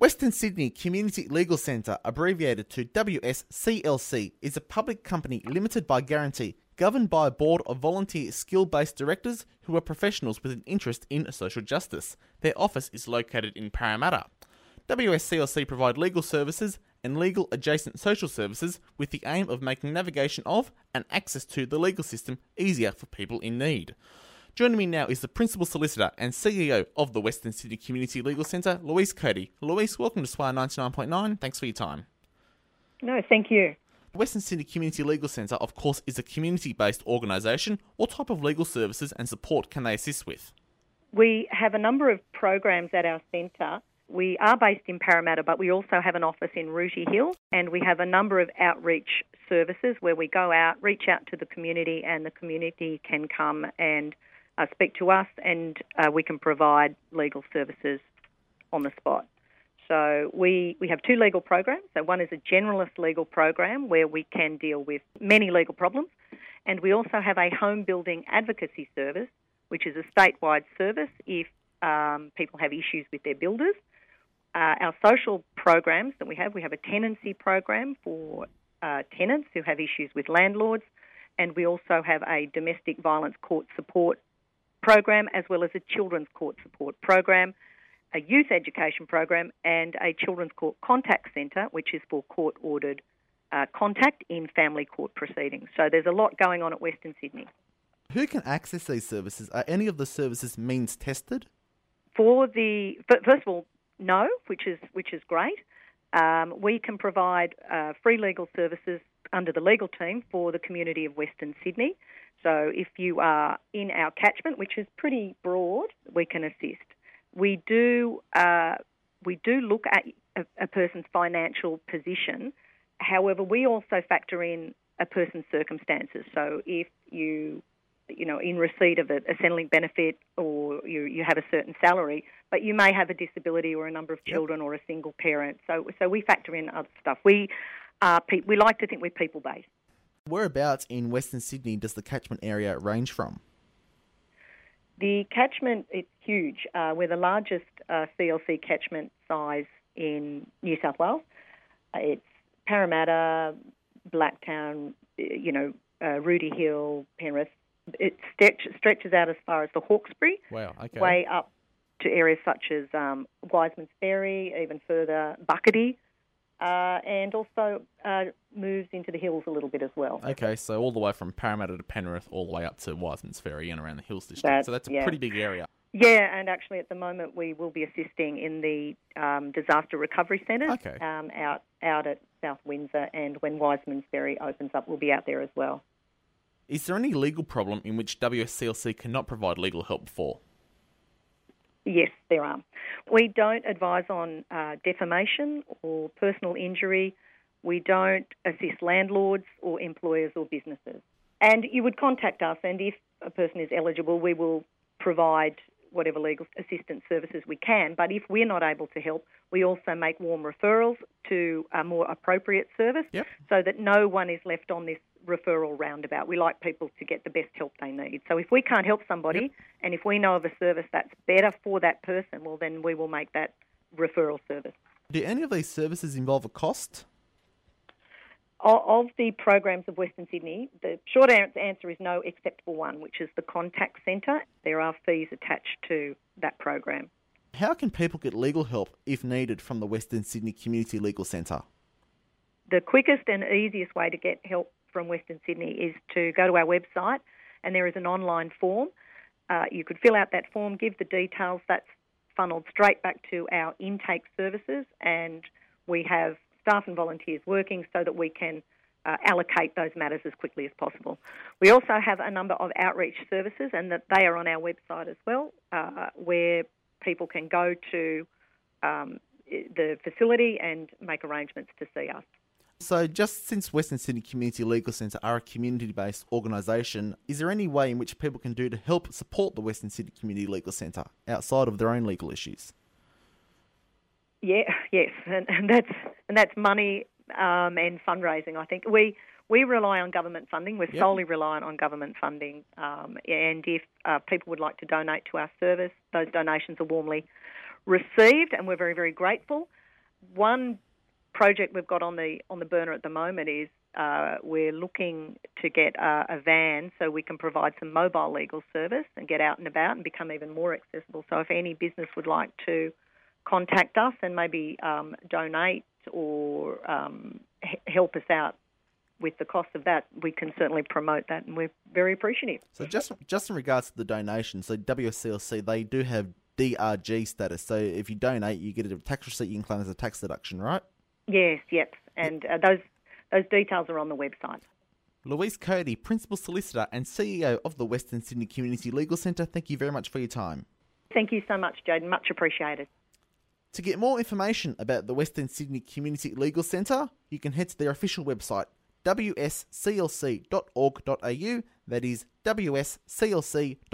Western Sydney Community Legal Centre, abbreviated to WSCLC, is a public company limited by guarantee, governed by a board of volunteer skill based directors who are professionals with an interest in social justice. Their office is located in Parramatta. WSCLC provide legal services and legal adjacent social services with the aim of making navigation of and access to the legal system easier for people in need. Joining me now is the Principal Solicitor and CEO of the Western Sydney Community Legal Centre, Louise Cody. Louise, welcome to Swire 99.9. Thanks for your time. No, thank you. The Western Sydney Community Legal Centre, of course, is a community based organisation. What type of legal services and support can they assist with? We have a number of programs at our centre. We are based in Parramatta, but we also have an office in Rooty Hill, and we have a number of outreach services where we go out, reach out to the community, and the community can come and uh, speak to us, and uh, we can provide legal services on the spot. So we, we have two legal programs. So one is a generalist legal program where we can deal with many legal problems, and we also have a home building advocacy service, which is a statewide service if um, people have issues with their builders. Uh, our social programs that we have, we have a tenancy program for uh, tenants who have issues with landlords, and we also have a domestic violence court support program as well as a children's court support program, a youth education program, and a children's court contact centre, which is for court ordered uh, contact in family court proceedings. So there's a lot going on at Western Sydney. Who can access these services? Are any of the services means tested? For the first of all, no, which is which is great. Um, we can provide uh, free legal services under the legal team for the community of Western Sydney. So if you are in our catchment, which is pretty broad, we can assist. We do uh, we do look at a, a, person's financial position. However, we also factor in a person's circumstances. So if you you know in receipt of a, a Centrelink benefit or you you have a certain salary, but you may have a disability or a number of children yep. or a single parent. So so we factor in other stuff. We are we like to think we're people based. Whereabouts in Western Sydney does the catchment area range from? The catchment is huge. Uh, we're the largest uh, CLC catchment size in New South Wales. Uh, it's Parramatta, Blacktown, you know, uh, Rooty Hill, Penrith. It stretch, stretches out as far as the Hawkesbury. Wow, okay. Way up to areas such as um, Wiseman's Ferry, even further, Bucketty uh, and also uh, moves into the hills a little bit as well. Okay, so all the way from Parramatta to Penrith, all the way up to Wiseman's Ferry and around the Hills District. That, so that's a yeah. pretty big area. Yeah, and actually at the moment we will be assisting in the um, disaster recovery centre okay. um, out out at South Windsor, and when Wiseman's Ferry opens up, we'll be out there as well. Is there any legal problem in which WSCLC cannot provide legal help for? Yes, there are. We don't advise on uh, defamation or personal injury. We don't assist landlords or employers or businesses. And you would contact us, and if a person is eligible, we will provide whatever legal assistance services we can. But if we're not able to help, we also make warm referrals to a more appropriate service yep. so that no one is left on this referral roundabout. We like people to get the best help they need. So if we can't help somebody yep. and if we know of a service that's better for that person, well, then we will make that referral service. Do any of these services involve a cost? Of the programs of Western Sydney, the short answer is no, except for one, which is the contact centre. There are fees attached to that program. How can people get legal help if needed from the Western Sydney Community Legal Centre? The quickest and easiest way to get help from Western Sydney is to go to our website and there is an online form. Uh, you could fill out that form, give the details, that's funneled straight back to our intake services, and we have staff and volunteers working so that we can uh, allocate those matters as quickly as possible. We also have a number of outreach services, and that they are on our website as well, uh, where people can go to um, the facility and make arrangements to see us. So, just since Western Sydney Community Legal Centre are a community based organisation, is there any way in which people can do to help support the Western Sydney Community Legal Centre outside of their own legal issues? Yeah, yes, and, and that's and that's money um, and fundraising. I think we we rely on government funding. We're yep. solely reliant on government funding, um, and if uh, people would like to donate to our service, those donations are warmly received, and we're very very grateful. one project we've got on the on the burner at the moment is uh, we're looking to get uh, a van so we can provide some mobile legal service and get out and about and become even more accessible. So if any business would like to contact us and maybe um, donate or um, h- help us out with the cost of that, we can certainly promote that, and we're very appreciative. So just just in regards to the donation, so WSCLC they do have DRG status. So if you donate, you get a tax receipt you can claim as a tax deduction, right? Yes, yep, and uh, those those details are on the website. Louise Cody, Principal Solicitor and CEO of the Western Sydney Community Legal Centre, thank you very much for your time. Thank you so much, Jaden. Much appreciated. To get more information about the Western Sydney Community Legal Centre, you can head to their official website, wsclc.org.au. That is wsclc.org.au.